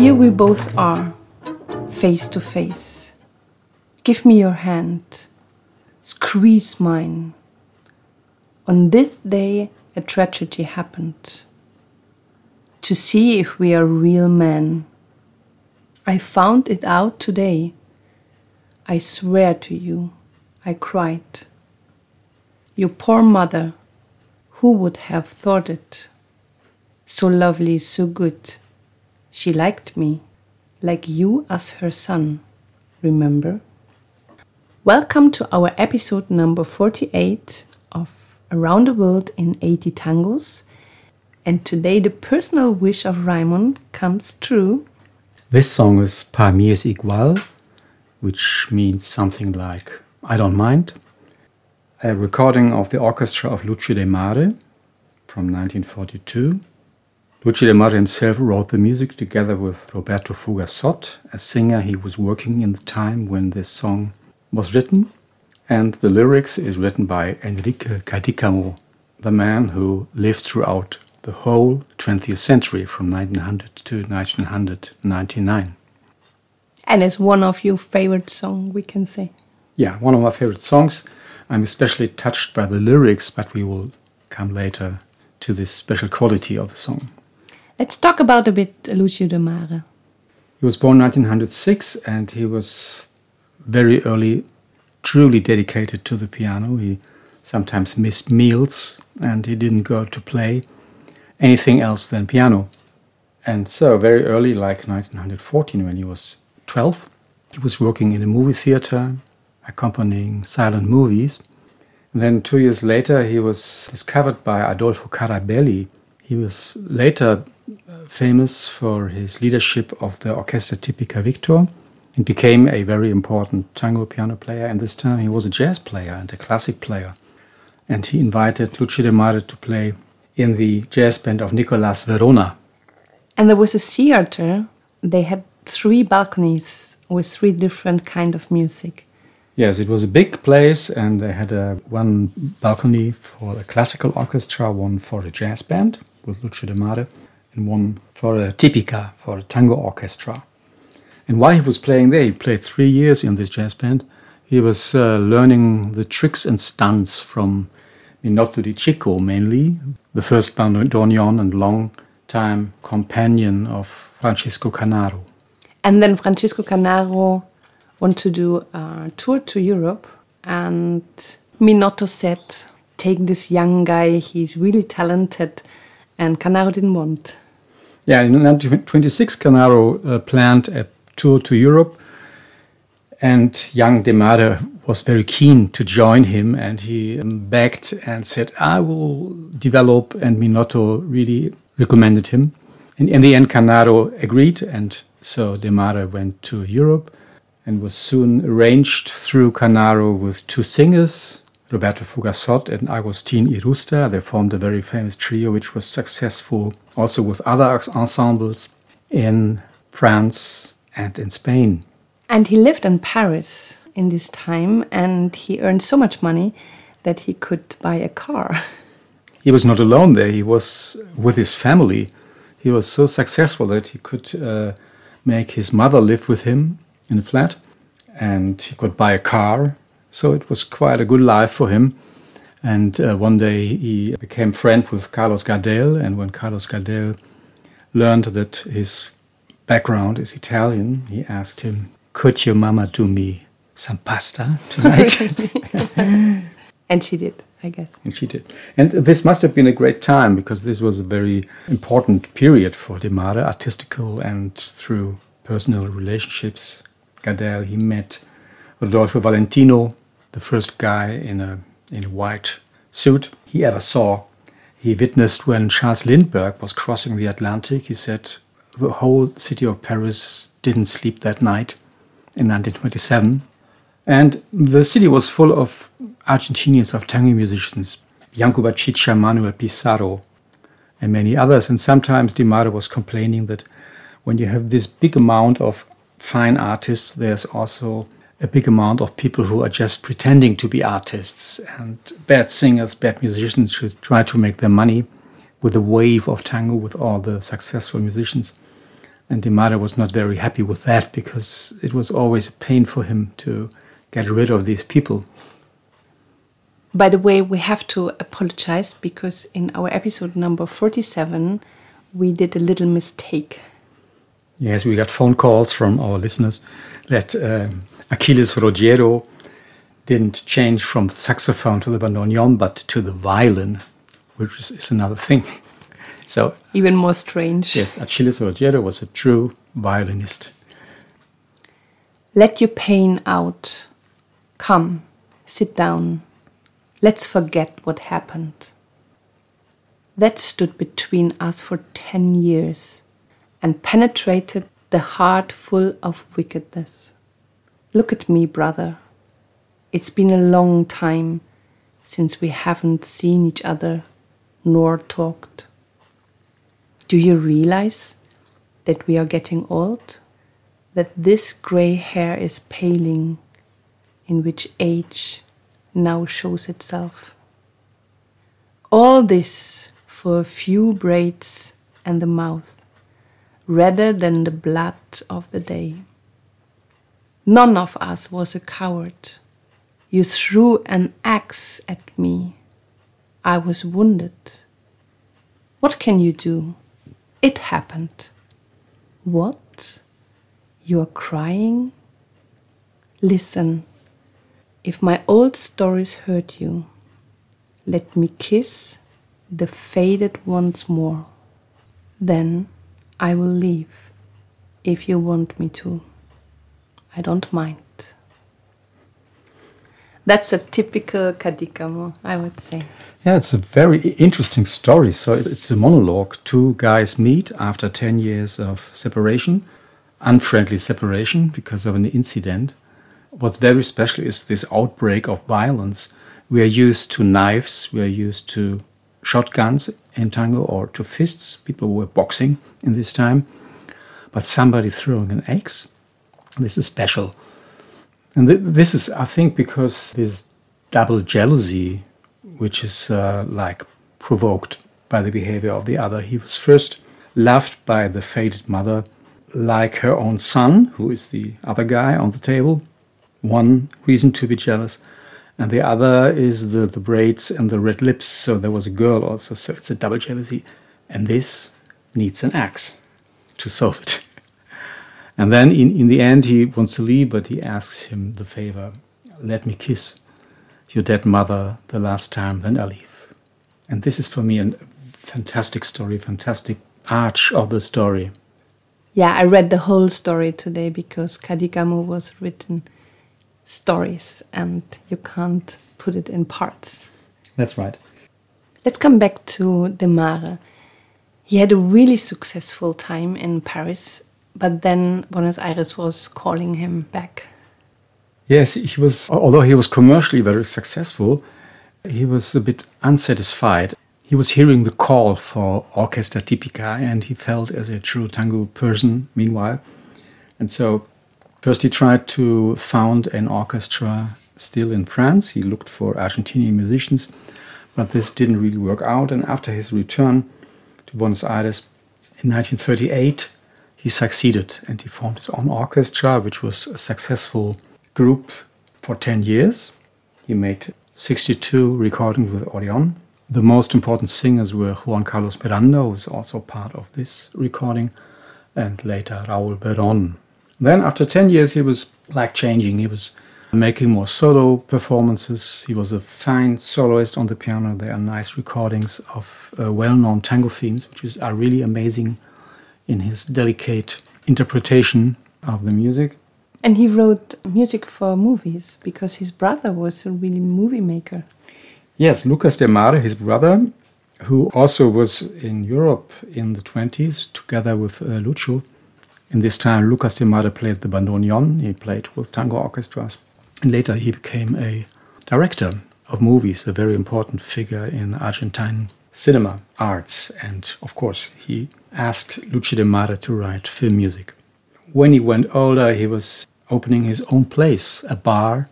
here we both are, face to face. Give me your hand, squeeze mine. On this day, a tragedy happened. To see if we are real men. I found it out today. I swear to you, I cried. Your poor mother, who would have thought it? So lovely, so good. She liked me, like you as her son, remember? Welcome to our episode number 48 of Around the World in 80 Tangos. And today the personal wish of Raimund comes true. This song is Para mí es igual, which means something like I don't mind. A recording of the orchestra of Lucio Demare from 1942. Lucio Demare himself wrote the music together with Roberto Fugazot, a singer he was working in the time when this song was written. And the lyrics is written by Enrique Cadícamo, the man who lived throughout the whole 20th century from 1900 to 1999. And it's one of your favorite songs, we can say. Yeah, one of my favorite songs. I'm especially touched by the lyrics, but we will come later to this special quality of the song. Let's talk about a bit Lucio Demare. He was born 1906 and he was very early truly dedicated to the piano. He sometimes missed meals and he didn't go to play anything else than piano. And so, very early, like 1914, when he was 12, he was working in a movie theater accompanying silent movies. And then two years later, he was discovered by Adolfo Carabelli. He was later uh, famous for his leadership of the Orchestra Tipica Victor and became a very important tango piano player. And this time he was a jazz player and a classic player. And he invited Lucio Demare to play in the jazz band of Nicolas Verona. And there was a theater. They had three balconies with three different kind of music. Yes, it was a big place, and they had a, one balcony for a classical orchestra, one for a jazz band with Lucio Demare, and one for a tipica, for a tango orchestra. And while he was playing there, he played three years in this jazz band. He was uh, learning the tricks and stunts from Minotto di Cicco, mainly, the first bandoneon and long-time companion of Francisco Canaro. And then Francisco Canaro want to do a tour to Europe, and Minotto said, "Take this young guy. He's really talented," and Canaro didn't want. Yeah, in 1926, Canaro uh, planned a tour to Europe, and young Demare was very keen to join him, and he um, begged and said, "I will develop." And Minotto really recommended him. And in the end, Canaro agreed, and so Demare went to Europe and was soon arranged through Canaro with two singers, Roberto Fugazot and Agustin Irusta. They formed a very famous trio, which was successful also with other ensembles in France and in Spain. And he lived in Paris in this time, and he earned so much money that he could buy a car. He was not alone there, he was with his family. He was so successful that he could uh, make his mother live with him in a flat and he could buy a car. So it was quite a good life for him. And uh, one day he became friends with Carlos Gardel. And when Carlos Gardel learned that his background is Italian, he asked him, Could your mama do me some pasta tonight? and she did, I guess. And she did. And this must have been a great time because this was a very important period for Demare, artistical and through personal relationships. Gardel, he met Rodolfo Valentino, the first guy in a, in white suit he ever saw. He witnessed when Charles Lindbergh was crossing the Atlantic. He said the whole city of Paris didn't sleep that night in 1927. And the city was full of Argentinians, of tango musicians, Bianco Bachicha, Manuel Pizarro, and many others. And sometimes Mare was complaining that when you have this big amount of fine artists, there's also a big amount of people who are just pretending to be artists and bad singers, bad musicians who try to make their money with the wave of tango with all the successful musicians. And Demare was not very happy with that because it was always a pain for him to get rid of these people. By the way, we have to apologize because in our episode number 47, we did a little mistake. Yes, we got phone calls from our listeners that um, Aquiles Roggero didn't change from the saxophone to the bandoneon, but to the violin, which is, is another thing. So even more strange. Yes, Aquiles Roggero was a true violinist. Let your pain out. Come, sit down. Let's forget what happened. That stood between us for ten years and penetrated the heart full of wickedness. Look at me, brother. It's been a long time since we haven't seen each other nor talked. Do you realize that we are getting old? That this gray hair is paling, in which age now shows itself? All this for a few braids and the mouth, redder than the blood of the day. None of us was a coward. You threw an axe at me. I was wounded. What can you do? It happened. What? You are crying? Listen, if my old stories hurt you, let me kiss the faded once more. Then I will leave if you want me to. I don't mind. That's a typical Cadícamo, I would say. Yeah, it's a very interesting story. So it's a monologue. Two guys meet after 10 years of separation, unfriendly separation because of an incident. What's very special is this outbreak of violence. We are used to knives, we are used to shotguns in tango or to fists. People were boxing in this time. But somebody throwing an axe, this is special. And th this is, I think, because this double jealousy which is uh, like provoked by the behavior of the other. He was first loved by the fated mother like her own son, who is the other guy on the table. One reason to be jealous. And the other is the, the braids and the red lips. So there was a girl also. So it's a double jealousy. And this needs an axe to solve it. And then in, in the end, he wants to leave, but he asks him the favor let me kiss your dead mother the last time, then I leave. And this is for me a fantastic story, fantastic arch of the story. Yeah, I read the whole story today because Cadícamo was written stories and you can't put it in parts. That's right. Let's come back to Demare. He had a really successful time in Paris, but then Buenos Aires was calling him back. Yes, he was, although he was commercially very successful, he was a bit unsatisfied. He was hearing the call for Orchestra Tipica and he felt as a true tango person meanwhile. And so, first he tried to found an orchestra still in France. He looked for Argentinian musicians, but this didn't really work out. And after his return to Buenos Aires in 1938, he succeeded and he formed his own orchestra, which was a successful group for 10 years. He made 62 recordings with Odeon. The most important singers were Juan Carlos Miranda, who was also part of this recording, and later Raul Berón. Then, after 10 years, he was like changing. He was making more solo performances. He was a fine soloist on the piano. There are nice recordings of uh, well known tango themes, which is, are really amazing in his delicate interpretation of the music. And he wrote music for movies because his brother was a really movie maker. Yes, Lucas Demare, his brother, who also was in Europe in the 20s together with uh, Lucio. In this time, Lucas Demare played the bandoneon, he played with tango orchestras. And later, he became a director of movies, a very important figure in Argentine cinema arts. And of course, he asked Lucio Demare to write film music. When he went older, he was opening his own place, a bar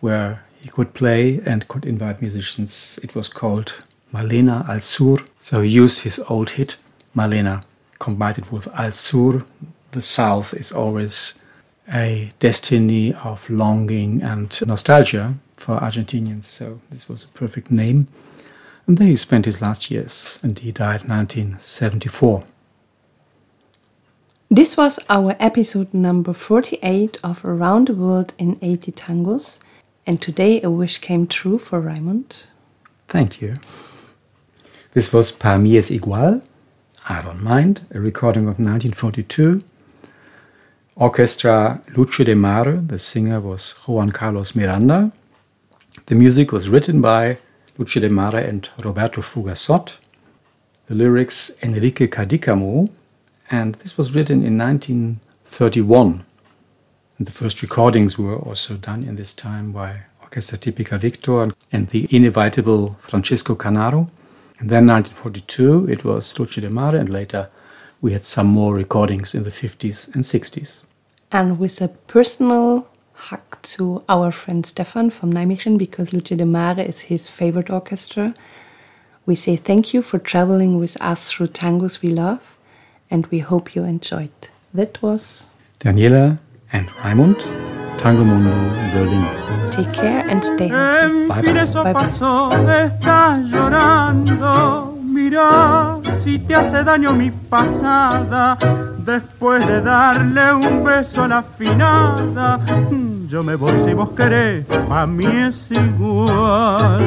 where he could play and could invite musicians. It was called Malena al Sur. So he used his old hit, Malena, combined it with Al Sur. The South is always a destiny of longing and nostalgia for Argentinians, so this was a perfect name. And there he spent his last years, and he died in 1974. This was our episode number 48 of Around the World in 80 Tangos, and today a wish came true for Raimund. Thank you. This was Para mí es igual, I don't mind, a recording of 1942. Orchestra Lucio Demare, the singer was Juan Carlos Miranda. The music was written by Lucio Demare and Roberto Fugazot. The lyrics Enrique Cadícamo, and this was written in 1931. And the first recordings were also done in this time by Orchestra Tipica Victor and the inevitable Francisco Canaro. And then 1942 it was Lucio Demare, and later we had some more recordings in the 50s and 60s. And with a personal hug to our friend Stefan from Nijmegen, because Lucio Demare is his favorite orchestra, we say thank you for traveling with us through tangos we love, and we hope you enjoyed. That was Daniela and Raimund, Tango Mundo, Berlin. Take care and stay healthy. Bye bye. Bye bye. estás llorando. Mira si te hace daño mi pasada. Después de darle un beso a la afinada, yo me voy si vos querés, a mí es igual.